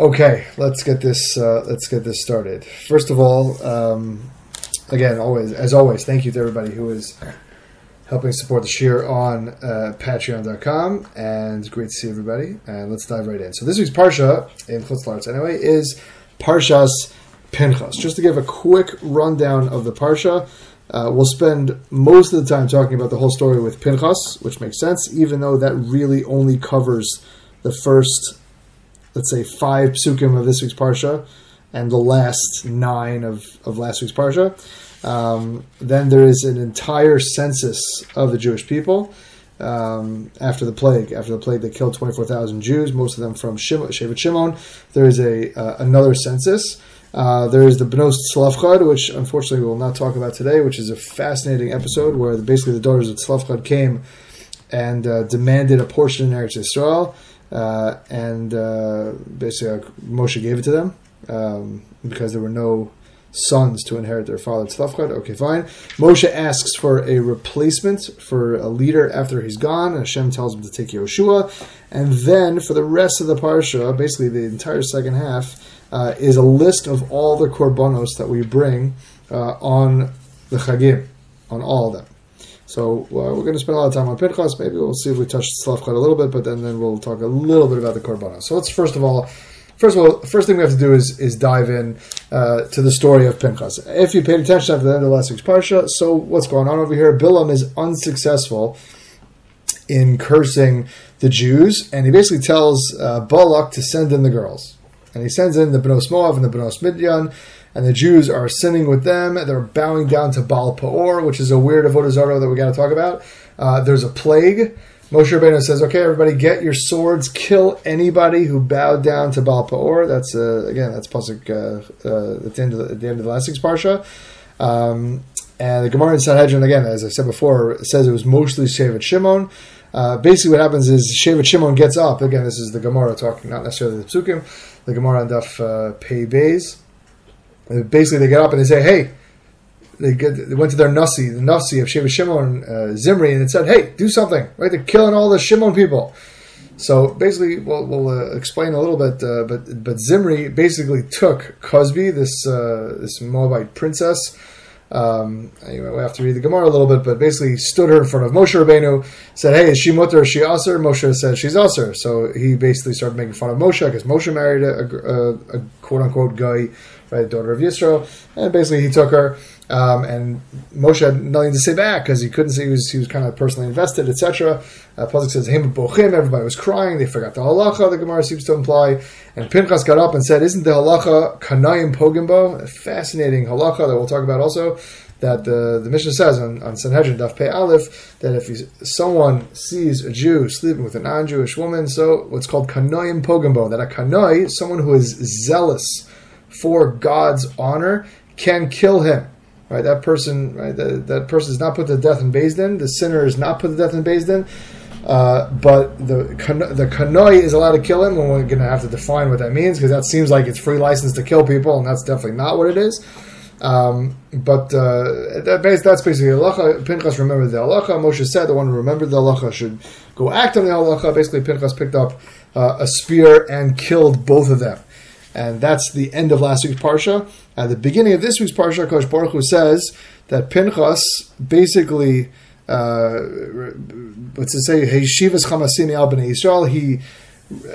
Okay, let's get this. Uh, let's get this started. First of all, um, again, always as always, thank you to everybody who is helping support the shear on uh, Patreon.com, and great to see everybody. And let's dive right in. So this week's parsha in Chutz La'aretz anyway is Parshas Pinchas. Just to give a quick rundown of the parsha, uh, we'll spend most of the time talking about the whole story with Pinchas, which makes sense, even though that really only covers the first let's say five psukim of this week's parsha and the last nine of, of last week's parsha. Um, then there is an entire census of the Jewish people um, after the plague. After the plague, they killed twenty four thousand Jews, most of them from Shim- Shevet Shimon. There is a uh, another census. Uh, there is the Bnos Tzlafchad, which unfortunately we will not talk about today, which is a fascinating episode where basically the daughters of Tzlafchad came and uh, demanded a portion in Eretz Yisrael. Uh, and uh, basically uh, Moshe gave it to them um, because there were no sons to inherit their father's Tzlafchad. Okay, fine. Moshe asks for a replacement for a leader after he's gone. And Hashem tells him to take Yoshua, and then for the rest of the parsha, basically the entire second half, uh, is a list of all the korbanos that we bring uh, on the chagim, on all of them. So uh, we're going to spend a lot of time on Pinchas. Maybe we'll see if we touch Tzlafchad a little bit, but then, then we'll talk a little bit about the Korbanos. So let's first of all, first of all, first thing we have to do is is dive in uh, to the story of Pinchas. If you paid attention at the end of last week's parsha, so what's going on over here? Bilam is unsuccessful in cursing the Jews, and he basically tells uh, Balak to send in the girls, and he sends in the Benos Moav and the Benos Midian and the Jews are sinning with them. They're bowing down to Baal Peor, which is a weird avodah that we got to talk about. Uh, there's a plague. Moshe Rabbeinu says, "Okay, everybody, get your swords. Kill anybody who bowed down to Baal Peor." That's uh, again, that's pasuk uh, uh, at the end of the, at the end of the last six parsha. Um, and the Gemara in Sanhedrin, again, as I said before, says it was mostly Shevet Shimon. Uh, basically, what happens is Shevet Shimon gets up. Again, this is the Gemara talking, not necessarily the Psukim. The Gemara on Daf uh, Pei Beis basically they get up and they say, hey, they, get, they went to their nasi, the nasi of Shevet Shimon uh, Zimri, and it said, hey, do something, right? They're killing all the Shimon people. So basically, we'll, we'll uh, explain a little bit, uh, but but Zimri basically took Cozbi, this uh, this Moabite princess. Um, anyway, we have to read the Gemara a little bit, but basically stood her in front of Moshe Rabbeinu, said, "Hey, is she mutar? Is she aser?" Moshe said, "She's aser." So he basically started making fun of Moshe because Moshe married a, a, a quote unquote goy right, daughter of Yisro, and basically he took her. Um, and Moshe had nothing to say back because he couldn't say he was, he was kind of personally invested, etc. Uh, says, "Him bochim." Everybody was crying. They forgot the halacha. The Gemara seems to imply. And Pinchas got up and said, "Isn't the halacha kanaim pogim bo?" A fascinating halacha that we'll talk about also. That the, the Mishnah says on, on Sanhedrin Daf Pei Aleph that if someone sees a Jew sleeping with a non-Jewish woman, so what's called kanaim pogim bo, that a kanoi, someone who is zealous for God's honor can kill him. Right, that person, right, that, that person is not put to death in Din. The sinner is not put to death in Din. Uh, but the the kanoi is allowed to kill him, we're going to have to define what that means because that seems like it's free license to kill people, and that's definitely not what it is. Um, but uh, that base, that's basically halacha. Pinchas remembered the halacha. Moshe said the one who remembered the halacha should go act on the halacha. Basically, Pinchas picked up uh, a spear and killed both of them. And that's the end of last week's parsha. At the beginning of this week's parsha, Kosh Baruch Hu says that Pinchas basically, uh, what's it say? Shivas Chamasini al Bnei Yisrael. He,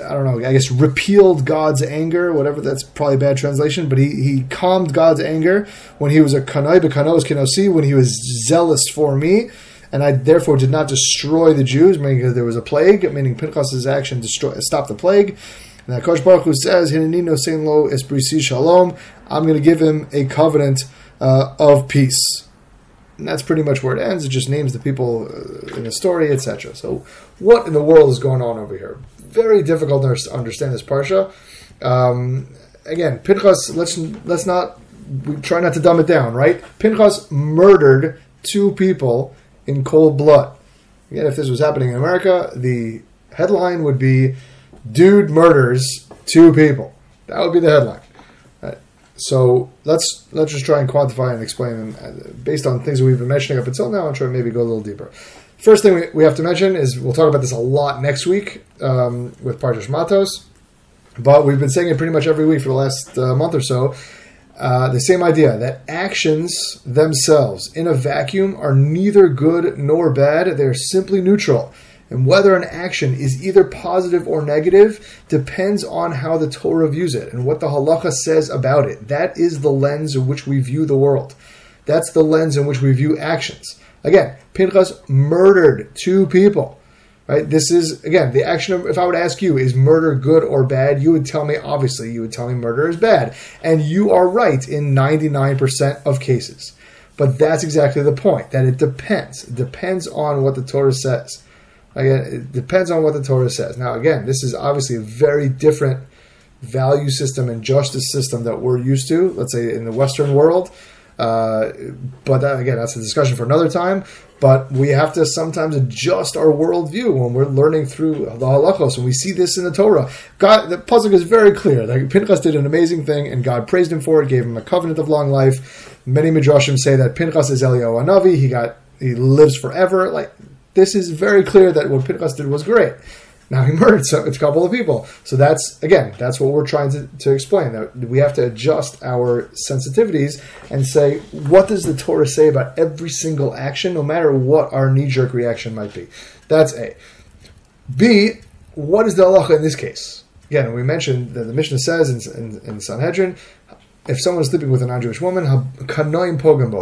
I don't know, I guess repealed God's anger, whatever. That's probably a bad translation, but he, he calmed God's anger when he was a kanai b'kanos kenosi, when he was zealous for me. And I therefore did not destroy the Jews, meaning there was a plague, meaning Pinchas's action destroy, stopped the plague. And Kosh Baruch Hu says, "Hinanino sein lo esprisi shalom." I'm going to give him a covenant uh, of peace. And that's pretty much where it ends. It just names the people uh, in the story, etc. So, what in the world is going on over here? Very difficult to understand this parsha. Um, again, Pinchas. Let's let's not we try not to dumb it down, right? Pinchas murdered two people in cold blood. Again, if this was happening in America, the headline would be dude murders two people. That would be the headline. Uh, so let's let's just try and quantify and explain uh, based on things that we've been mentioning up until now. and try to maybe go a little deeper. First thing we, we have to mention is we'll talk about this a lot next week um, with Parshas Matos. but we've been saying it pretty much every week for the last uh, month or so. Uh, the same idea that actions themselves in a vacuum are neither good nor bad, they're simply neutral. And whether an action is either positive or negative depends on how the Torah views it and what the halacha says about it. That is the lens in which we view the world. That's the lens in which we view actions. Again, Pinchas murdered two people. Right? This is again the action of if I would ask you, is murder good or bad? You would tell me obviously you would tell me murder is bad. And you are right in 99% of cases. But that's exactly the point, that it depends. It depends on what the Torah says. Again, it depends on what the Torah says. Now, again, this is obviously a very different value system and justice system that we're used to, let's say in the Western world. Uh, but that, again, that's a discussion for another time. But we have to sometimes adjust our worldview when we're learning through the halachos, and we see this in the Torah. God, the pasuk is very clear. Like Pinchas did an amazing thing, and God praised him for it, gave him a covenant of long life. Many midrashim say that Pinchas is Eliyahu Hanavi. He got he lives forever. Like this is very clear that what Pinchas did was great. Now he murdered a couple of people. So that's again, that's what we're trying to, to explain. That we have to adjust our sensitivities and say, what does the Torah say about every single action, no matter what our knee jerk reaction might be. That's A. B. What is the halacha in this case? Again, we mentioned that the Mishnah says in, in, in Sanhedrin, if someone is sleeping with a non-Jewish woman,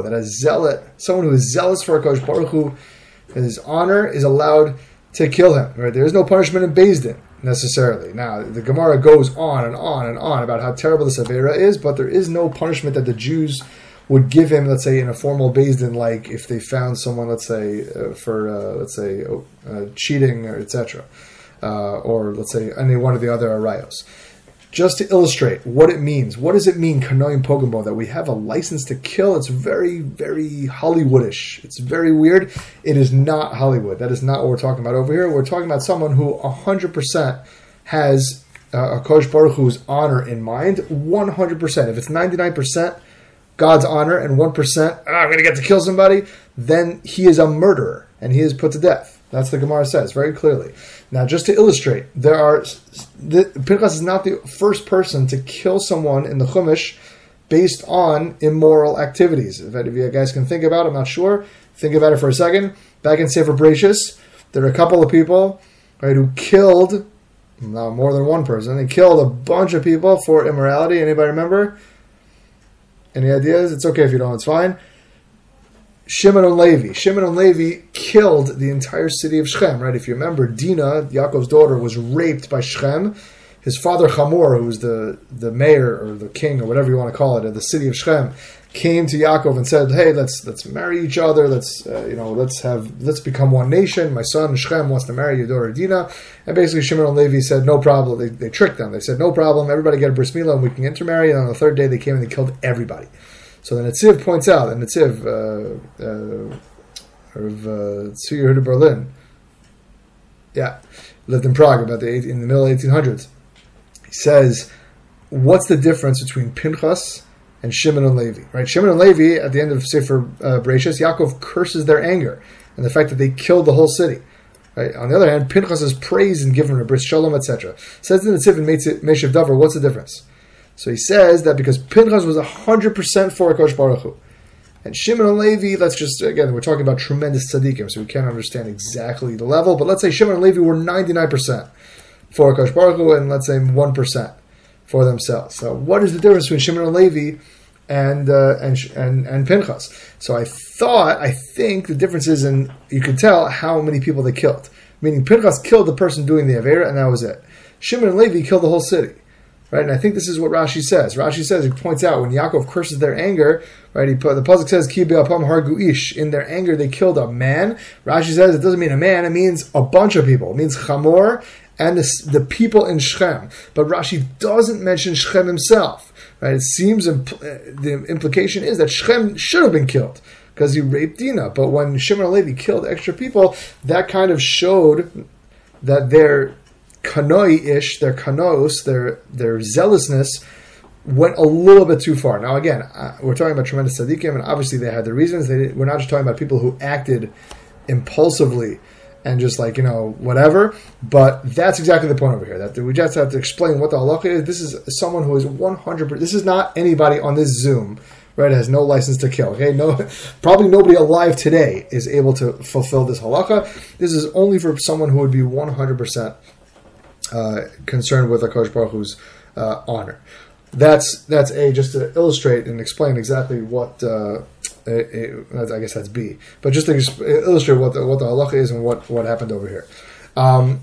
that a zealot, someone who is zealous for a Baruch Hu, his honor is allowed to kill him. Right? There is no punishment in Din necessarily. Now, the Gemara goes on and on and on about how terrible this Avera is, but there is no punishment that the Jews would give him, let's say, in a formal Din, like if they found someone, let's say, uh, for, uh, let's say, uh, cheating or etc., uh, or let's say any one of the other arayos just to illustrate what it means. What does it mean, Kanoim Pogim Bo, that we have a license to kill? It's very, very Hollywoodish. It's very weird. It is not Hollywood. That is not what we're talking about over here. We're talking about someone who 100% has uh, a Kosh Baruch Hu's honor in mind. 100%. If it's 99% God's honor and 1%, ah, I'm going to get to kill somebody, then he is a murderer and he is put to death. That's the Gemara says very clearly. Now, just to illustrate, there are the, Pinchas is not the first person to kill someone in the Chumash based on immoral activities. If any of you guys can think about, it, I'm not sure. Think about it for a second. Back in Sefer Bereshis, there are a couple of people right who killed, not more than one person. They killed a bunch of people for immorality. Anybody remember? Any ideas? It's okay if you don't. It's fine. Shimon and Levi. Shimon and Levi killed the entire city of Shechem, right? If you remember, Dinah, Yaakov's daughter, was raped by Shechem. His father Hamor, who was the, the mayor or the king or whatever you want to call it of the city of Shechem, came to Yaakov and said, "Hey, let's let's marry each other. Let's uh, you know let's have let's become one nation. My son Shechem wants to marry your daughter Dinah." And basically, Shimon and Levi said, "No problem." They, they tricked them. They said, "No problem. Everybody get a bris milah and we can intermarry." And on the third day, they came and they killed everybody. So the Netziv points out, the Netziv uh, uh, of uh, Tzvi Berlin, yeah, lived in Prague about the eight, in the middle 1800s. He says, what's the difference between Pinchas and Shimon and Levi? Right, Shimon and Levi at the end of Sefer uh, Bereshis, Yaakov curses their anger and the fact that they killed the whole city. Right? On the other hand, Pinchas is praised and given a bris shalom, etc. Says in the Tziv in Meshiv Davar, what's the difference? So he says that because Pinchas was 100% for Kosh Baruch Hu. And Shimon and Levi, let's just, again, we're talking about tremendous tzaddikim, so we can't understand exactly the level, but let's say Shimon and Levi were 99% for Kosh Baruch Hu, and let's say 1% for themselves. So what is the difference between Shimon and Levi and, uh, and, and, and Pinchas? So I thought, I think the difference is in, you can tell how many people they killed. Meaning Pinchas killed the person doing the Avera, and that was it. Shimon and Levi killed the whole city. Right, and I think this is what Rashi says. Rashi says he points out when Yaakov curses their anger, right? He put, the pasuk says ki hargu ish. In their anger, they killed a man. Rashi says it doesn't mean a man; it means a bunch of people. It means Chamor and the, the people in Shechem. But Rashi doesn't mention Shechem himself. Right? It seems impl- uh, the implication is that Shechem should have been killed because he raped Dinah. But when Shimon Levi killed extra people, that kind of showed that their kanoi ish, their kanos, their their zealousness went a little bit too far. Now, again, uh, we're talking about tremendous tzaddikim, and obviously they had their reasons. They we're not just talking about people who acted impulsively and just like you know whatever. But that's exactly the point over here. That we just have to explain what the halacha is. This is someone who is one hundred. This is not anybody on this Zoom. Right, has no license to kill. Okay, no, probably nobody alive today is able to fulfill this halacha. This is only for someone who would be one hundred percent uh, concerned with Akash Baruch uh, honor. That's that's a just to illustrate and explain exactly what uh, it, it, I guess that's B. But just to illustrate what the, what the halacha is and what, what happened over here. Um,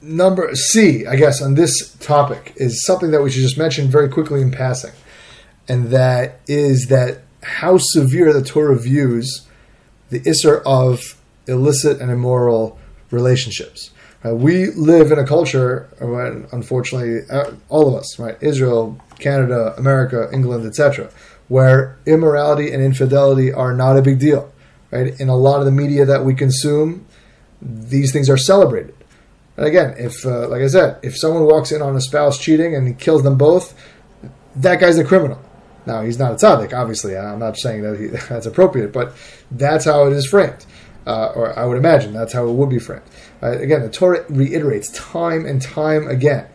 number C, I guess, on this topic is something that we should just mention very quickly in passing, and that is that how severe the Torah views the isser of illicit and immoral relationships. Uh, we live in a culture, unfortunately, uh, all of us, right? Israel, Canada, America, England, etc., where immorality and infidelity are not a big deal. Right? In a lot of the media that we consume, these things are celebrated. And again, if uh, like I said, if someone walks in on a spouse cheating and he kills them both, that guy's a criminal. Now he's not a tzaddik, obviously. I'm not saying that he, that's appropriate, but that's how it is framed, uh, or I would imagine that's how it would be framed. Uh, again, the Torah reiterates time and time again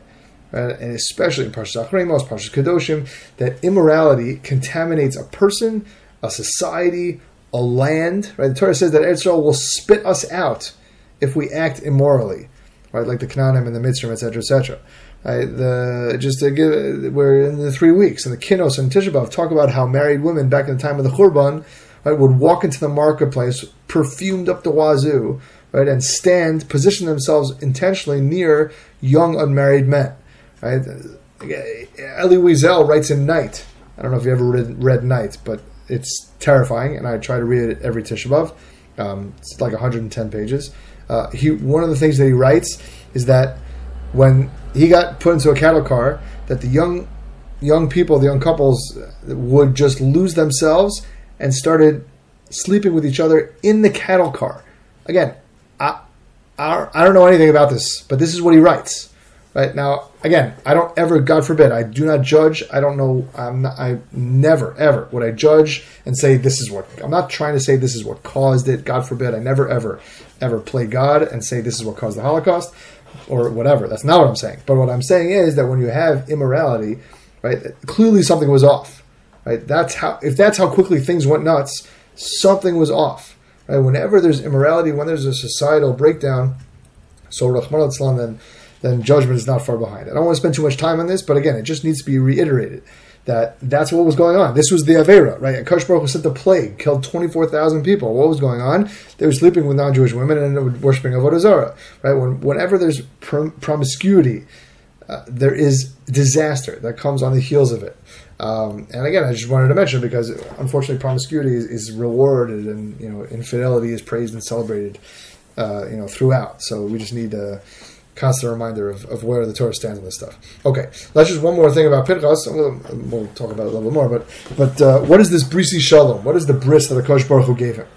right? and especially in Parshas Acharei Mos, Parshas Kedoshim, that immorality contaminates a person, a society, a land. Right? The Torah says that Israel will spit us out if we act immorally, right? Like the Canaanim and the Mitzrayim, etc., etc. Right? The just to give, we're in the three weeks, and the Kinos and Tisha B'av talk about how married women back in the time of the Churban right, would walk into the marketplace perfumed up the wazoo, right, and stand, position themselves intentionally near young unmarried men. Right? Elie Wiesel writes in Night. I don't know if you ever read, read Night, but it's terrifying, and I try to read it every Tisha B'av. Um, it's like 110 pages. Uh, he one of the things that he writes is that when he got put into a cattle car, that the young young people, the young couples, would just lose themselves and started sleeping with each other in the cattle car. Again, I, don't know anything about this, but this is what he writes. Right now, again, I don't ever, God forbid, I do not judge. I don't know. I'm not, I never, ever would I judge and say this is what. I'm not trying to say this is what caused it. God forbid, I never, ever, ever play God and say this is what caused the Holocaust or whatever. That's not what I'm saying. But what I'm saying is that when you have immorality, right, clearly something was off. Right. That's how. If that's how quickly things went nuts, something was off. Right. Whenever there's immorality, when there's a societal breakdown, so Rahman then then judgment is not far behind. I don't want to spend too much time on this, but again, it just needs to be reiterated that that's what was going on. This was the Avera, right? Akash Baruch sent the plague, killed 24,000 people. What was going on? They were sleeping with non-Jewish women and worshiping Avodah Zarah, right? When, whenever there's prom- promiscuity, uh, there is disaster that comes on the heels of it. Um, and again, I just wanted to mention because unfortunately, promiscuity is, is rewarded, and you know, infidelity is praised and celebrated, uh, you know, throughout. So we just need a constant reminder of, of where the Torah stands on this stuff. Okay, that's just one more thing about Pinchas. We'll, we'll talk about it a little bit more. But but uh, what is this brisi shalom? What is the bris that Akash Baruch Hu gave him?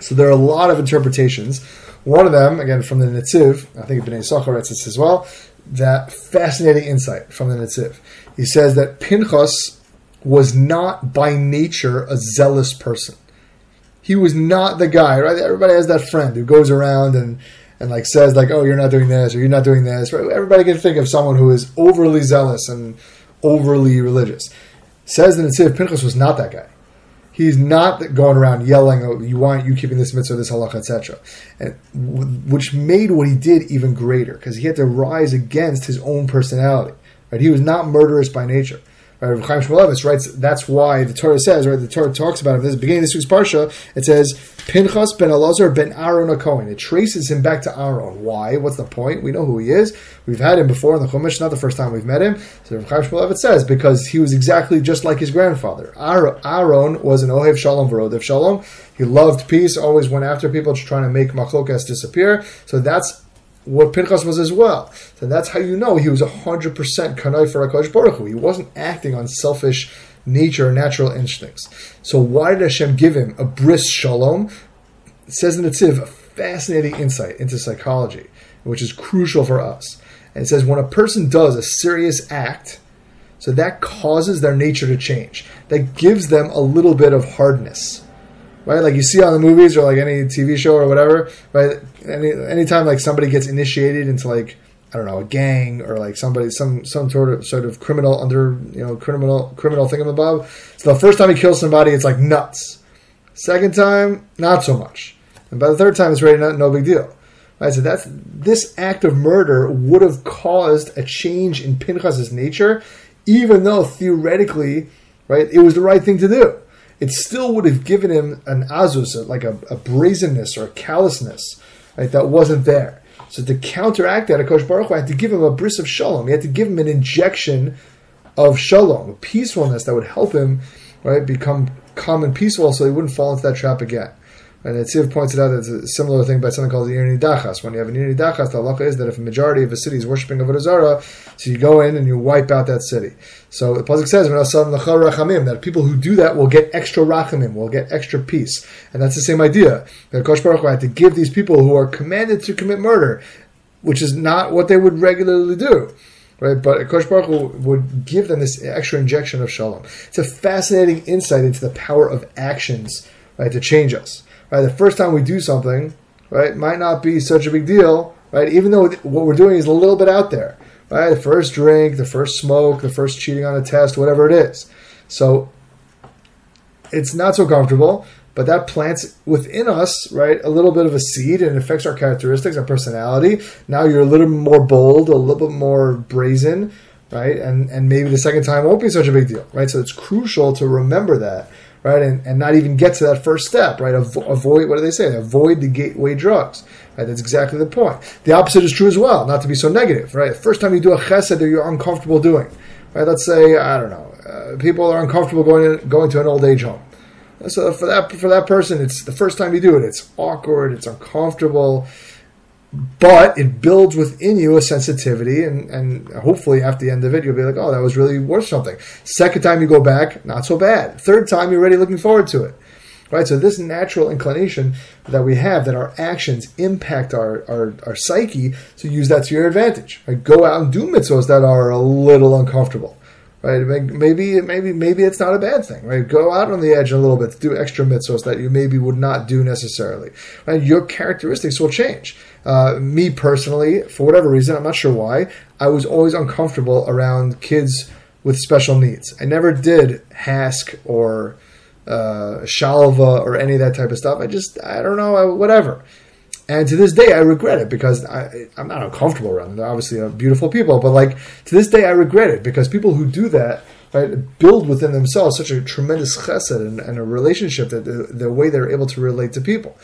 So there are a lot of interpretations. One of them, again from the Netziv, I think Bnei Yissachar writes this as well. That fascinating insight from the Netziv. He says that Pinchas was not by nature a zealous person. He was not the guy, right? Everybody has that friend who goes around and and like says like, "Oh, you're not doing this or you're not doing this." Right? Everybody can think of someone who is overly zealous and overly religious. Says that Netziv Pinchas was not that guy. He's not going around yelling, "Oh, you want you keeping this mitzvah, this halacha, etc." And which made what he did even greater because he had to rise against his own personality. Right? He was not murderous by nature. Uh, right, Chaim Shmulevitz writes that's why the Torah says, right? The Torah talks about. At the beginning of this week's parsha, it says Pinchas ben Elazar ben Aaron Cohen. It traces him back to Aaron. Why? What's the point? We know who he is. We've had him before in the Chumash. Not the first time we've met him. So Rav Chaim Shmulevitz says because he was exactly just like his grandfather. Aaron was an Ohev Shalom Verodev Shalom. He loved peace. Always went after people, trying to make machlokas disappear. So that's what Pinchas was as well. So that's how you know he was 100% kanai for HaKadosh Baruch Hu. He wasn't acting on selfish nature or natural instincts. So why did Hashem give him a bris shalom? It says in the Tziv a fascinating insight into psychology, which is crucial for us. And it says when a person does a serious act, so that causes their nature to change. That gives them a little bit of hardness. Right? Like you see on the movies or like any TV show or whatever, right? Any anytime like somebody gets initiated into like I don't know a gang or like somebody some some sort of sort of criminal under you know criminal criminal thingamabob. So the first time he kills somebody, it's like nuts. Second time, not so much, and by the third time, it's really not, no big deal. Right, so that's this act of murder would have caused a change in Pinchas's nature, even though theoretically, right, it was the right thing to do it still would have given him an azus, like a, a brazenness or a callousness, right, that wasn't there. So to counteract that, Akash Baruch Hu had to give him a bris of shalom. He had to give him an injection of shalom, peacefulness that would help him, right, become calm and peaceful, so he wouldn't fall into that trap again. And Tziv pointed out that it's a similar thing by something called the Ir Hanidachas. When you have an Ir Hanidachas, the halacha is that if a majority of a city is worshipping Avodah Zarah, so you go in and you wipe out that city. So the Pasuk says, that people who do that will get extra rachamim, will get extra peace. And that's the same idea. That Kosh Baruch Hu had to give these people who are commanded to commit murder, which is not what they would regularly do. Right, but Kosh Baruch Hu would give them this extra injection of shalom. It's a fascinating insight into the power of actions, right, to change us right? The first time we do something, right, might not be such a big deal, right? Even though what we're doing is a little bit out there, right? The first drink, the first smoke, the first cheating on a test, whatever it is. So it's not so comfortable, but that plants within us, right, a little bit of a seed and affects our characteristics, our personality. Now you're a little more bold, a little bit more brazen, right? And and maybe the second time won't be such a big deal, right? So it's crucial to remember that right? And, and not even get to that first step, right? Avo- avoid, what do they say? Avoid the gateway drugs, right? That's exactly the point. The opposite is true as well, not to be so negative, right? the First time you do a chesed that you're uncomfortable doing, right? Let's say, I don't know, uh, people are uncomfortable going, in, going to an old age home. So for that, for that person, it's the first time you do it, it's awkward, it's uncomfortable, but it builds within you a sensitivity and, and hopefully at the end of it you'll be like oh that was really worth something. Second time you go back not so bad. Third time you're already looking forward to it. Right? So this natural inclination that we have that our actions impact our, our, our psyche so use that to your advantage. Right? go out and do mitzvahs that are a little uncomfortable right? Maybe, maybe, maybe it's not a bad thing, right? Go out on the edge a little bit, do extra mitzvahs that you maybe would not do necessarily, right? Your characteristics will change. Uh, me personally, for whatever reason, I'm not sure why, I was always uncomfortable around kids with special needs. I never did HASC or uh, Shalva or any of that type of stuff. I just, I don't know, whatever. And to this day, I regret it because I, am not uncomfortable around them. They're obviously beautiful people, but like to this day, I regret it because people who do that right build within themselves such a tremendous chesed and, and a relationship that the, the, way they're able to relate to people.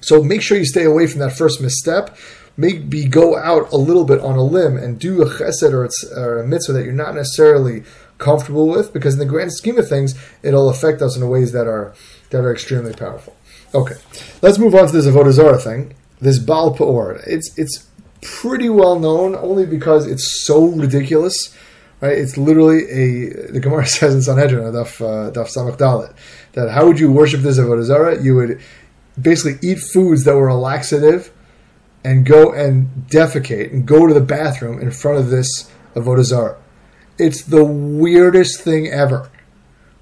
So make sure you stay away from that first misstep. Maybe go out a little bit on a limb and do a chesed or, or a mitzvah that you're not necessarily comfortable with, because in the grand scheme of things, it'll affect us in ways that are that are extremely powerful. Okay, let's move on to this Avodah Zarah thing. This Baal Peor. It's it's pretty well known only because it's so ridiculous. Right? It's literally a the Gemara says in Sanhedrin, Daf uh, Daf Samach Dalet, that how would you worship this Avodah Zarah? You would basically eat foods that were a laxative, and go and defecate and go to the bathroom in front of this Avodah Zarah. It's the weirdest thing ever.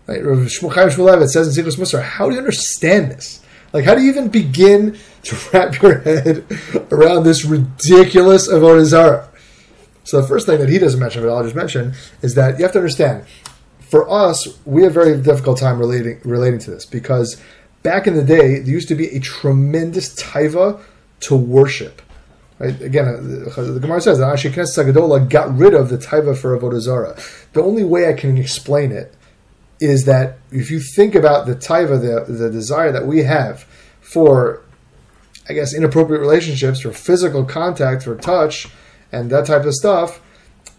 Right? Rav Shmuel says in Sichos Musar, how do you understand this? Like, how do you even begin to wrap your head around this ridiculous Avodah Zarah? So the first thing that he doesn't mention, but I'll just mention, is that you have to understand. For us, we have a very difficult time relating relating to this because back in the day, there used to be a tremendous taiva to worship. Right? Again, uh, the Gemara says that Knesset HaGedolah got rid of the taiva for Avodah Zarah. The only way I can explain it is that if you think about the taiva, the, the desire that we have for, I guess, inappropriate relationships, for physical contact, for touch, and that type of stuff,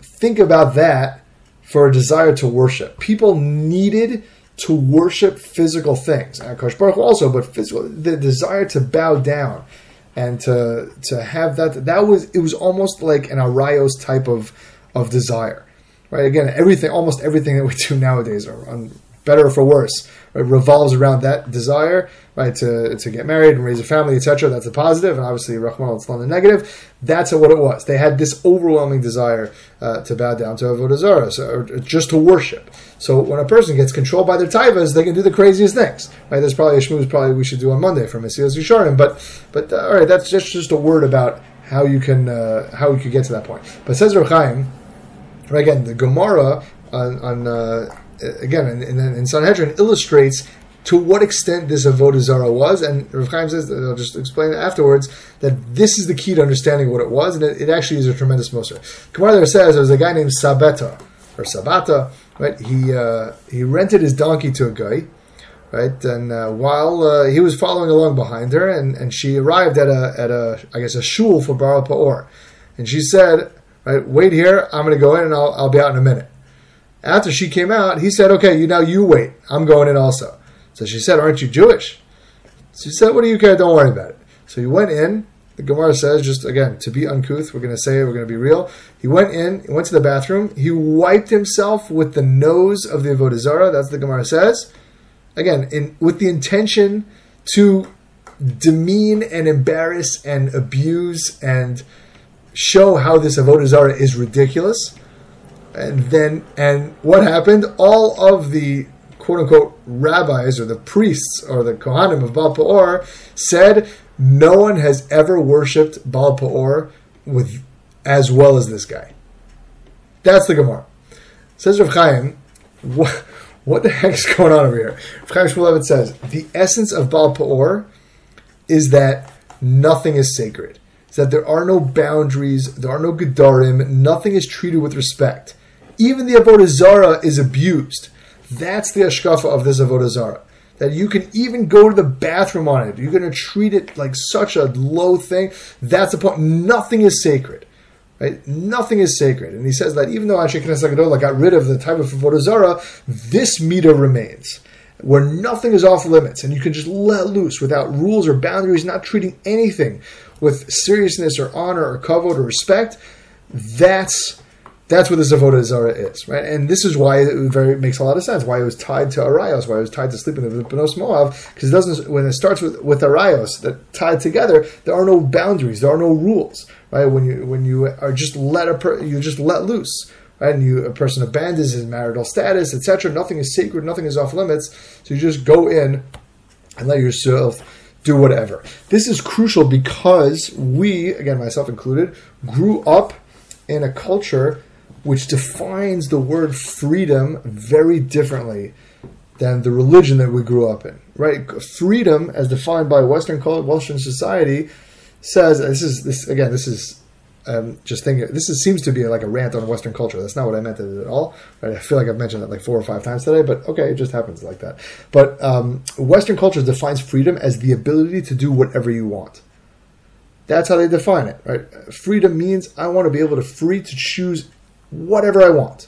think about that for a desire to worship. People needed to worship physical things. And Kosh Baruch also, but physical, the desire to bow down and to to have that that was it was almost like an arayos type of of desire right? Again, everything, almost everything that we do nowadays are on better or for worse, right, revolves around that desire, right, to, to get married and raise a family, etc. That's the positive, and obviously Rahman al the negative. That's what it was. They had this overwhelming desire uh, to bow down to Avodah Zarah, so, or just to worship. So when a person gets controlled by their taivas, they can do the craziest things. Right? There's probably a shmooze probably we should do on Monday from Mesilas Yesharim, but but uh, all right, that's just just a word about how you can uh, how you could get to that point. But says Chaim, again, the Gemara on, on uh, again in, in, in Sanhedrin illustrates to what extent this avodah zara was, and Rav Chaim says, I'll just explain it afterwards, that this is the key to understanding what it was, and it, it actually is a tremendous mussar. Gemara there says there was a guy named Sabeta or Sabata, right? He uh, he rented his donkey to a guy, right? And uh, while uh, he was following along behind her, and, and she arrived at a at a I guess a shul for Baal Peor, and she said, right, wait here, I'm going to go in, and I'll I'll be out in a minute. After she came out, he said, okay, you now you wait, I'm going in also. So she said, Aren't you Jewish? She said, What do you care? Don't worry about it. So he went in. The Gemara says, just again, to be uncouth, we're going to say we're going to be real. He went in, he went to the bathroom, he wiped himself with the nose of the Avodah that's the Gemara says. Again, in, with the intention to demean and embarrass and abuse and show how this Avodah Zarah is ridiculous. And then, and what happened? All of the quote unquote rabbis or the priests or the Kohanim of Baal Peor said no one has ever worshipped Baal Peor with as well as this guy. That's the Gemara. Says Rav Chaim, what, what the is going on over here? Rav Chaim Shmulevitz says the essence of Baal Peor is that nothing is sacred. Is that there are no boundaries, there are no gedarim, nothing is treated with respect. Even the avodah zara is abused. That's the hashkafa of this avodah zara. That you can even go to the bathroom on it. You're going to treat it like such a low thing. That's the point. Nothing is sacred. Right? Nothing is sacred. And he says that even though Knesset got rid of the type of avodah zara, this meter remains where nothing is off limits and you can just let loose without rules or boundaries, not treating anything with seriousness or honor or kavod or respect. That's that's what the Avodah Zara is, right? And this is why it very makes a lot of sense. Why it was tied to Arayos, why it was tied to sleeping with Benos Moav, because it doesn't. When it starts with with Arayos that tied together, there are no boundaries, there are no rules, right? When you when you are just let a per, you just let loose? And you a person abandons his marital status, etc. Nothing is sacred, nothing is off limits. So you just go in and let yourself do whatever. This is crucial because we, again myself included, grew up in a culture which defines the word freedom very differently than the religion that we grew up in. Right? Freedom, as defined by Western Western society, says this is this again. This is um, just thinking. This is, seems to be like a rant on Western culture. That's not what I meant at all. Right? I feel like I've mentioned that like four or five times today, but okay, it just happens like that. But um, Western culture defines freedom as the ability to do whatever you want. That's how they define it, right? Freedom means I want to be able to free to choose whatever I want.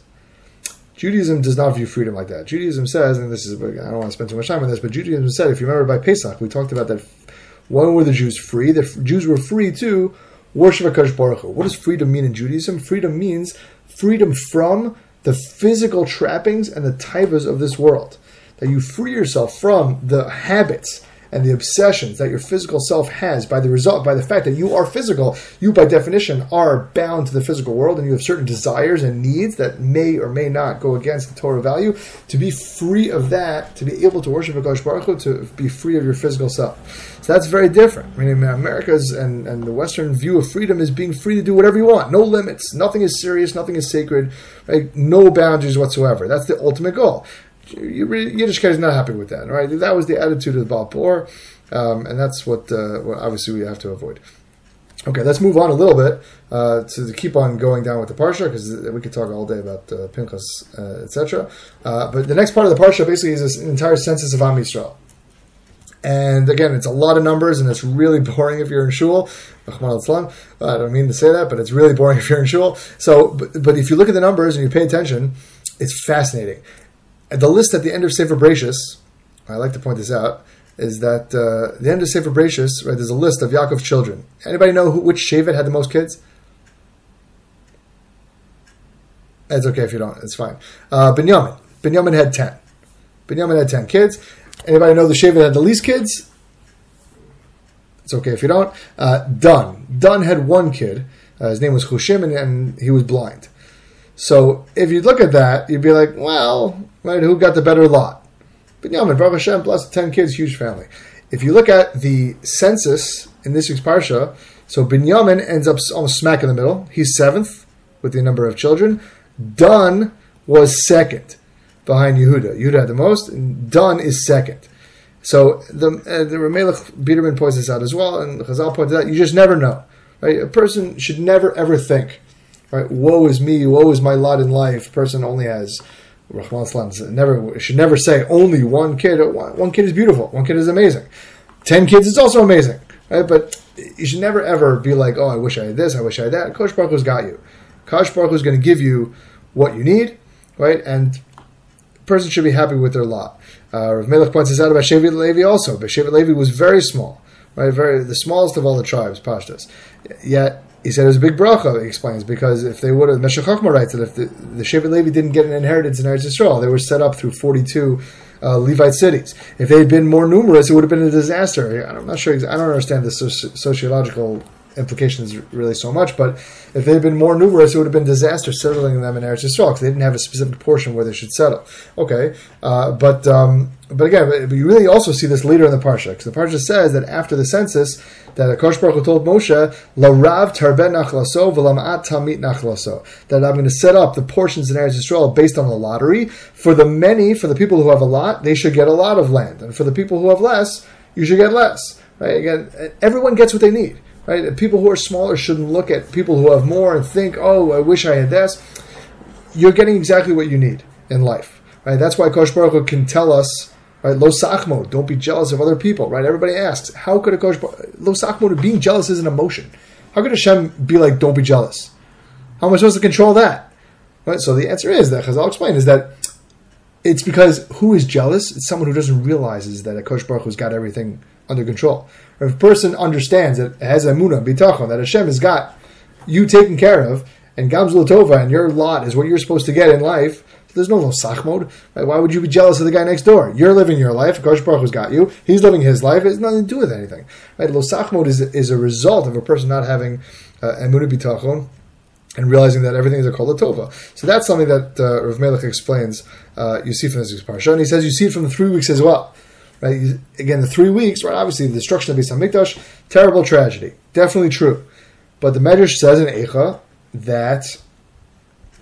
Judaism does not view freedom like that. Judaism says, and this is, I don't want to spend too much time on this, but Judaism said, if you remember by Pesach, we talked about that. When were the Jews free? The Jews were free to worship HaKadosh Baruch Hu. What does freedom mean in Judaism? Freedom means freedom from the physical trappings and the taivas of this world. That you free yourself from the habits and the obsessions that your physical self has by the result by the fact that you are physical you by definition are bound to the physical world and you have certain desires and needs that may or may not go against the Torah value to be free of that to be able to worship Hakadosh Baruch Hu, to be free of your physical self. So that's very different. I mean America's and, and the Western view of freedom is being free to do whatever you want. No limits. Nothing is serious. Nothing is sacred. Right? no boundaries whatsoever. That's the ultimate goal Yiddishkeit is not happy with that, right? That was the attitude of the Baal um, and that's what, uh, obviously we have to avoid. Okay, let's move on a little bit uh, to keep on going down with the parsha because we could talk all day about uh, Pinchas, uh, etc. Uh, but the next part of the parsha basically is this entire census of Am Yisrael. And again, it's a lot of numbers, and it's really boring if you're in shul. I don't mean to say that, but it's really boring if you're in shul. So, but, but if you look at the numbers and you pay attention, it's fascinating the list at the end of Sefer Bereshis, I like to point this out, is that uh, the end of Sefer Bereshis, right? There's a list of Yaakov's children. Anybody know who, which Shevet had the most kids? It's okay if you don't. It's fine. Uh, Binyamin. Binyamin had ten. Binyamin had 10 kids. Anybody know the Shevet had the least kids? It's okay if you don't. Uh, Dun. Dun had one kid. Uh, his name was Hushim, and, and, he was blind. So if you look at that, you'd be like, well, right, who got the better lot? Binyamin, Baruch Hashem, plus 10 kids, huge family. If you look at the census in this week's Parsha, so Binyamin ends up almost smack in the middle. He's seventh with the number of children. Dun was second behind Yehuda. Yehuda had the most, and Dun is second. So the uh, the Rav Melech Biderman points this out as well, and Chazal points out you just never know. Right? A person should never ever think, right? Woe is me, woe is my lot in life. Person only has Rahman never should never say only one kid. One kid is beautiful. One kid is amazing. Ten kids is also amazing, right? But you should never ever be like, oh, I wish I had this, I wish I had that. Kosh Baruch Hu's got you. Kosh Baruch Hu's going to give you what you need, right? And person should be happy with their lot. Uh, Rav Melech points this out about Shevet Levi also, but Shevet Levi was very small, right? Very the smallest of all the tribes, Pashtas. Yet he said it was a big bracha. He explains because if they would have, Meshech Chochmah writes that if the, the Shevet Levi didn't get an inheritance in Eretz Yisrael, they were set up through forty-two uh, Levite cities. If they had been more numerous, it would have been a disaster. I'm not sure. I don't understand the sociological implications really so much. But if they had been more numerous, it would have been disaster settling them in Eretz Yisrael because they didn't have a specific portion where they should settle. Okay, uh, but um, but again, but you really also see this later in the parsha because the parsha says that after the census, that Akash Baruch told Moshe, "Larav tarben nachlaso v'lamat tamit nachlaso." That I'm going to set up the portions in Eretz Yisrael based on the lottery. For the many, for the people who have a lot, they should get a lot of land, and for the people who have less, you should get less. Right? Again, everyone gets what they need. Right? People who are smaller shouldn't look at people who have more and think, "Oh, I wish I had this." You're getting exactly what you need in life. Right? That's why Kosh Baruch Hu can tell us, right? Lo sachmo, don't be jealous of other people. Right? Everybody asks, how could a Kosh Lo sachmo, being jealous is an emotion. How could Hashem be like, don't be jealous? How am I supposed to control that? Right? So the answer is that as I'll explain, is that it's because who is jealous? It's someone who doesn't realizes that a Kosh Baruch Hu's got everything under control. If a person understands that has emunah, bitachon, that Hashem has got you taken care of, and Gam zu l'tova and your lot is what you're supposed to get in life, there's no lo sachmod. Right? Why would you be jealous of the guy next door? You're living your life. Kosh Baruch has got you. He's living his life. It has nothing to do with anything. Right? Lo sachmod is, is a result of a person not having uh, emunah bitachon and realizing that everything is a kol. So that's something that uh, Rav Melech explains. Uh, you see from this parsha, and he says you see it from the three weeks as well. Right? Again, the three weeks, right? Obviously, the destruction of Beis Hamikdash, terrible tragedy, definitely true. But the Medrash says in Eicha that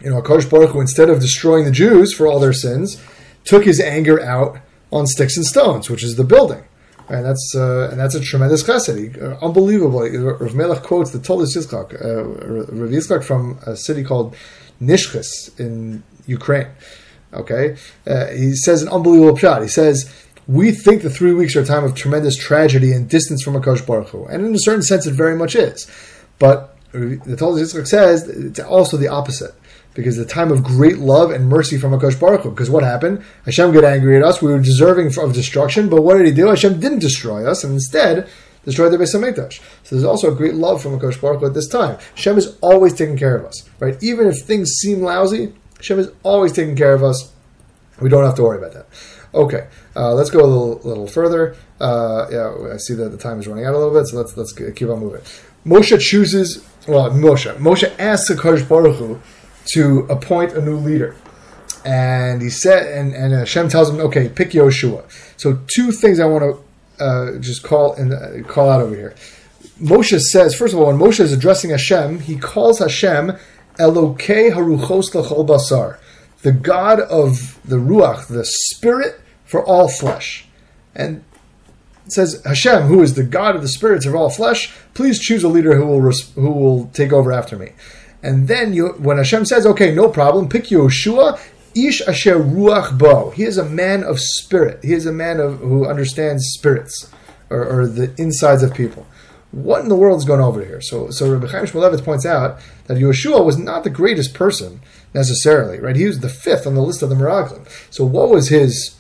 you know, Akash Baruch Hu, instead of destroying the Jews for all their sins, took his anger out on sticks and stones, which is the building. And that's uh, and that's a tremendous chesed. Uh, unbelievable. Rav Melech quotes the Toldos Yitzchak, uh, Rav Yitzchak from a city called Neshchiz in Ukraine. Okay, uh, he says an unbelievable shot. He says we think the three weeks are a time of tremendous tragedy and distance from Akash Baruch Hu. And in a certain sense, it very much is. But the Toldos Yitzchak says it's also the opposite. Because the time of great love and mercy from Akash Baruch Hu. Because what happened? Hashem got angry at us. We were deserving of destruction. But what did he do? Hashem didn't destroy us. And instead, destroyed the Beis Hamikdash. So there's also a great love from Akash Baruch Hu at this time. Hashem is always taking care of us. Right? Even if things seem lousy, Hashem is always taking care of us. We don't have to worry about that. Okay, uh, let's go a little, little further. Uh, yeah, I see that the time is running out a little bit, so let's let's keep on moving. Moshe chooses. Well, Moshe. Moshe asks the Hakadosh Baruch Hu to appoint a new leader, and he said, and and Hashem tells him, okay, pick Yoshua. So two things I want to uh, just call and uh, call out over here. Moshe says, first of all, when Moshe is addressing Hashem, he calls Hashem Elokei Haruchos Lachol Basar, the God of the Ruach, the Spirit for all flesh. And it says, Hashem, who is the God of the spirits of all flesh, please choose a leader who will res- who will take over after me. And then you, when Hashem says, okay, no problem, pick Yoshua, Ish Asher Ruach Bo. He is a man of spirit. He is a man of who understands spirits or, or the insides of people. What in the world is going over here? So, so Rabbi Chaim Shmulevitz points out that Yeshua was not the greatest person necessarily, right? He was the fifth on the list of the Meraglim. So, what was his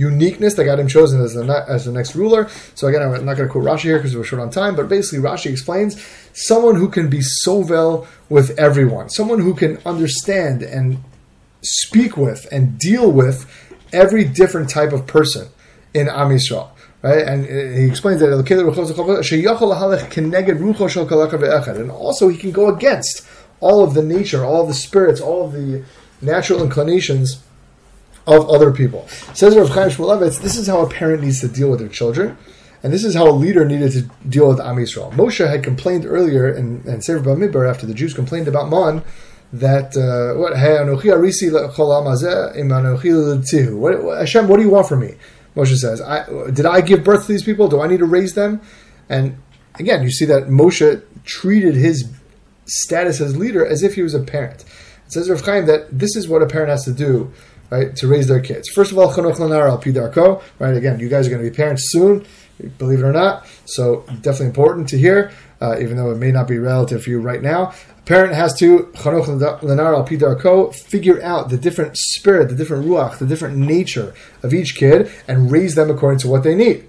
uniqueness that got him chosen as the, as the next ruler. So again, I'm not going to quote Rashi here because we're short on time, but basically Rashi explains someone who can be so well with everyone, someone who can understand and speak with and deal with every different type of person in Am Yisrael. Right, and uh, he explains that and also he can go against all of the nature, all of the spirits, all of the natural inclinations of other people. Says Rav Chaim Shmulevitz, this is how a parent needs to deal with their children. And this is how a leader needed to deal with Am Yisrael. Moshe had complained earlier in, in Sefer Bamidbar after the Jews complained about Man that uh, what what Hashem, what do you want from me? Moshe says, I, did I give birth to these people? Do I need to raise them? And again, you see that Moshe treated his status as leader as if he was a parent. It says Rav Chaim that this is what a parent has to do, right, to raise their kids. First of all, chanoch lanar al pidarko, right? Again, you guys are going to be parents soon, believe it or not. So definitely important to hear, uh, even though it may not be relative for you right now. A parent has to chanoch lanar al pidarko, figure out the different spirit, the different ruach, the different nature of each kid, and raise them according to what they need.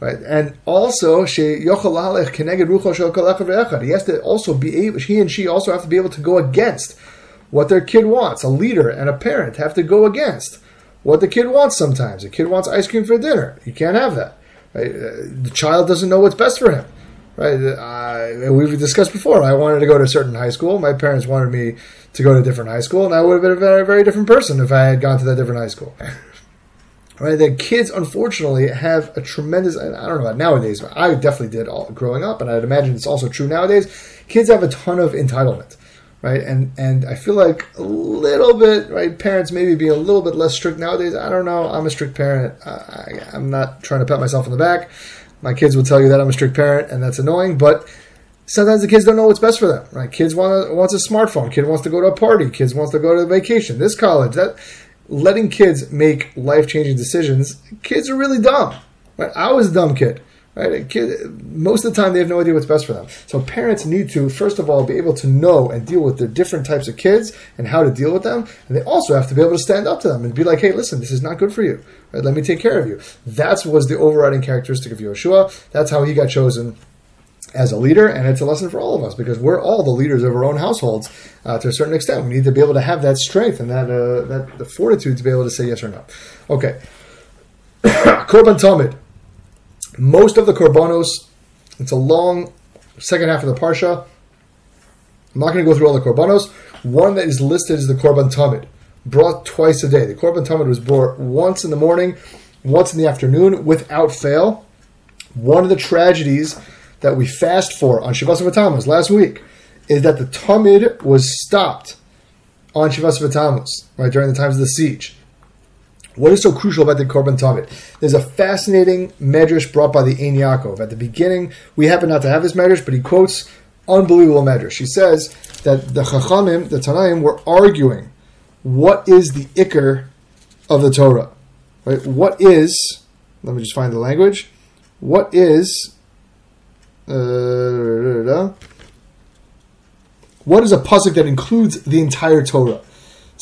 Right, and also she he has to also be able. He and she also have to be able to go against what their kid wants. A leader and a parent have to go against what the kid wants. Sometimes a kid wants ice cream for dinner. You can't have that. Right? Uh, the child doesn't know what's best for him. Right? Uh, we've discussed before. I wanted to go to a certain high school. My parents wanted me to go to a different high school, and I would have been a very, very different person if I had gone to that different high school. right? The kids, unfortunately, have a tremendous. I don't know about nowadays, but I definitely did all, growing up, and I'd imagine it's also true nowadays. Kids have a ton of entitlement, right? And and I feel like a little bit, right? Parents maybe be a little bit less strict nowadays. I don't know. I'm a strict parent. I, I'm not trying to pat myself on the back. My kids will tell you that I'm a strict parent, and that's annoying, but sometimes the kids don't know what's best for them, right? Kids want a, wants a smartphone. Kid wants to go to a party. Kids wants to go to the vacation. This college, that letting kids make life changing decisions, kids are really dumb. Right? I was a dumb kid. Right? Kid, most of the time, they have no idea what's best for them. So parents need to, first of all, be able to know and deal with the different types of kids and how to deal with them. And they also have to be able to stand up to them and be like, "Hey, listen, this is not good for you. Right? Let me take care of you." That was the overriding characteristic of Yehoshua. That's how he got chosen as a leader, and it's a lesson for all of us because we're all the leaders of our own households uh, to a certain extent. We need to be able to have that strength and that uh, that the fortitude to be able to say yes or no. Okay, Korban Tamid. Most of the korbanos, it's a long second half of the parsha. I'm not going to go through all the korbanos. One that is listed is the Korban Tamid, brought twice a day. The Korban Tamid was brought once in the morning, once in the afternoon, without fail. One of the tragedies that we fast for on Shivas Tammuz last week is that the Tamid was stopped on Shivas Tammuz, right, during the times of the siege. What is so crucial about the Korban Tamid? There's a fascinating medrash brought by the Ein Yaakov. At the beginning, we happen not to have this medrash, but he quotes unbelievable medrash. He says that the Chachamim, the Tanaim, were arguing what is the Iker of the Torah. Right? What is, let me just find the language, what is uh, what is a pasuk that includes the entire Torah?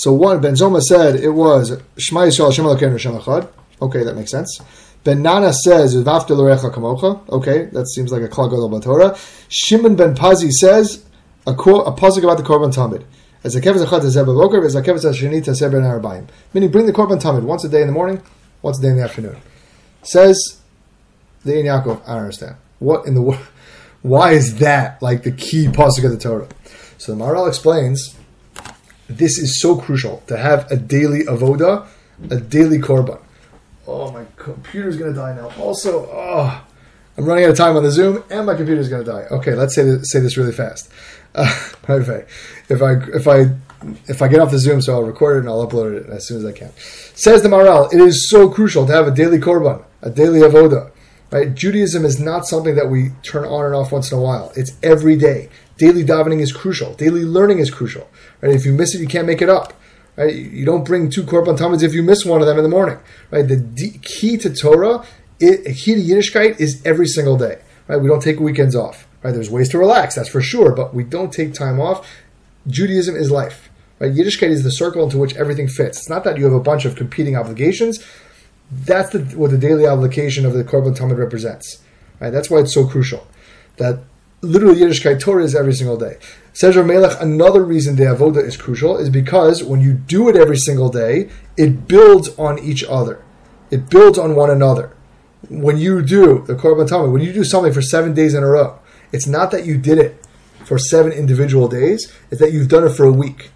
So one, Ben Zoma said it was Shema Yisrael Hashem Elokeinu Hashem Echad. Okay, that makes sense. Ben Nana says V'ahavta L'reacha Kamocha. Okay, that seems like a klal gadol Torah. Shimon Ben Pazi says a, quote, a pasuk about the Korban Tamid. As a kevaz echad tazeh b'boker, as a kevaz hasheni tazeh ben. Meaning, bring the Korban Tamid once a day in the morning, once a day in the afternoon. Says the Ein Yaakov, I don't understand. What in the world? Why is that like the key pasuk of the Torah? So the Maharal explains this is so crucial to have a daily avoda, a daily korban. Oh, my computer's to die now. Also, oh, I'm running out of time on the Zoom, and my computer's to die. Okay, let's say this, say this really fast. Uh, if I if I if I get off the Zoom, so I'll record it and I'll upload it as soon as I can. Says the Maharal, it is so crucial to have a daily korban, a daily avoda. Right? Judaism is not something that we turn on and off once in a while. It's every day. Daily davening is crucial. Daily learning is crucial. Right? If you miss it, you can't make it up. Right? You don't bring two korban tamids if you miss one of them in the morning. Right? The d- key to Torah, it, key to Yiddishkeit is every single day. Right? We don't take weekends off. Right? There's ways to relax, that's for sure, but we don't take time off. Judaism is life. Right? Yiddishkeit is the circle into which everything fits. It's not that you have a bunch of competing obligations. That's the, what the daily obligation of the Korban Tamid represents. Right? That's why it's so crucial that literally Yiddishkeit Torah is every single day. Says Melech, another reason the avoda is crucial is because when you do it every single day, it builds on each other. It builds on one another. When you do the Korban Tamid, when you do something for seven days in a row, it's not that you did it for seven individual days; it's that you've done it for a week.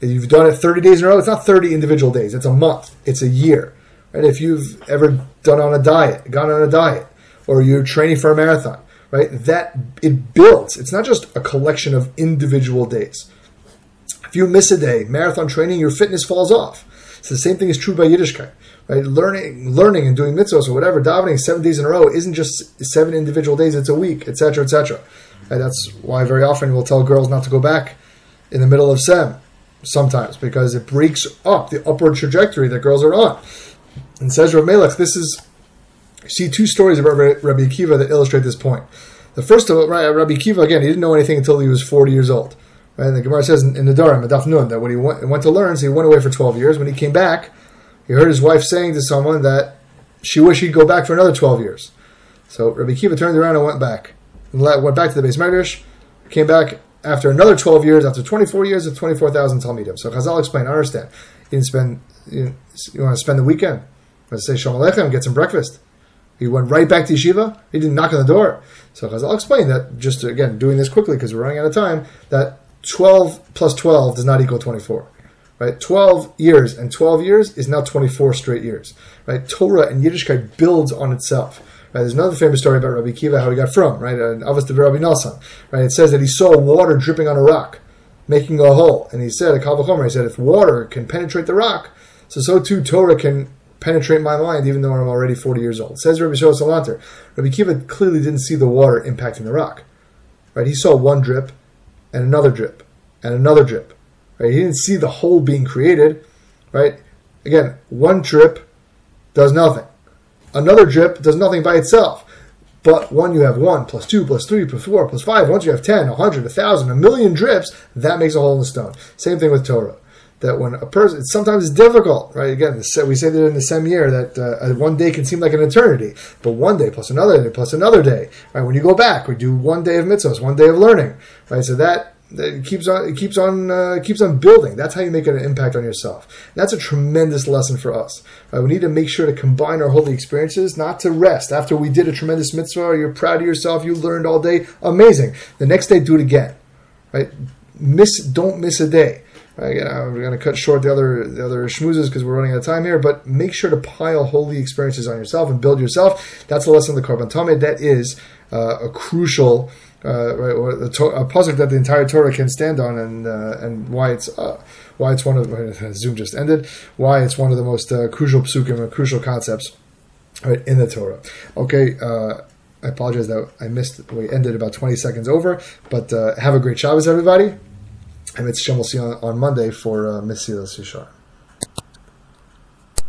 If you've done it 30 days in a row, it's not 30 individual days, it's a month, it's a year. Right? If you've ever done on a diet, gone on a diet, or you're training for a marathon, right? That it builds. It's not just a collection of individual days. If you miss a day, marathon training, your fitness falls off. So the same thing is true by Yiddishkeit. Right? Learning, learning, and doing mitzvahs or whatever, davening seven days in a row isn't just seven individual days; it's a week, etc., etc. Right? That's why very often we'll tell girls not to go back in the middle of sem sometimes because it breaks up the upward trajectory that girls are on. And says Rav Melech, this is see two stories about Rabbi Akiva that illustrate this point. The first of right, Rabbi Akiva again, he didn't know anything until he was forty years old. Right? And the Gemara says in, in Nedarim, Adaf Nun, that when he went, went to learn, so he went away for twelve years. When he came back, he heard his wife saying to someone that she wished he'd go back for another twelve years. So Rabbi Akiva turned around and went back, and went back to the beis Medrash, came back after another 12 years, after 24 years of 24,000 Talmidim. So Chazal explained, I understand. You didn't spend, you, you want to spend the weekend. Let's say Shalom Aleichem, get some breakfast. He went right back to yeshiva. He didn't knock on the door. So Chazal explained that, just to, again, doing this quickly because we're running out of time, that 12 plus 12 does not equal 24. Right? 12 years and 12 years is now 24 straight years. Right? Torah and Yiddishkeit builds on itself. Right? There's another famous story about Rabbi Kiva, how he got from, right? Avos de Rabbi Nassan. Right? It says that he saw water dripping on a rock, making a hole. And he said, a kal vachomer, he said, if water can penetrate the rock, so so too Torah can penetrate my mind, even though I'm already 40 years old. Says Rabbi Shua Salanter. Rabbi Kiva clearly didn't see the water impacting the rock. Right? He saw one drip and another drip and another drip. Right? He didn't see the hole being created. Right? Again, one drip does nothing. Another drip does nothing by itself. But when you have one plus two plus three plus four plus five, once you have ten, a hundred, a thousand, a million drips, that makes a hole in the stone. Same thing with Torah. That when a person, it's sometimes difficult, right? Again, we say that in the same year that uh, one day can seem like an eternity, but one day plus another day plus another day, right? When you go back, we do one day of mitzvahs, one day of learning, right? So that it keeps on it keeps on uh, keeps on building. That's how you make an impact on yourself. That's a tremendous lesson for us. Right? We need to make sure to combine our holy experiences, not to rest. After we did a tremendous mitzvah, you're proud of yourself, you learned all day, amazing. The next day, do it again. Right? Miss, don't miss a day. Again, we're going to cut short the other the other schmoozes because we're running out of time here. But make sure to pile holy experiences on yourself and build yourself. That's the lesson of the Korban Tamid. That is uh, a crucial uh, right, or the to- a pasuk that the entire Torah can stand on, and uh, and why it's uh, why it's one of Zoom just ended, why it's one of the most uh, crucial psukim and crucial concepts, right, in the Torah. Okay. Uh, I apologize that I missed. We ended about twenty seconds over, but uh, have a great Shabbos, everybody. And it's Shem will see on, on Monday for uh, Mesilas.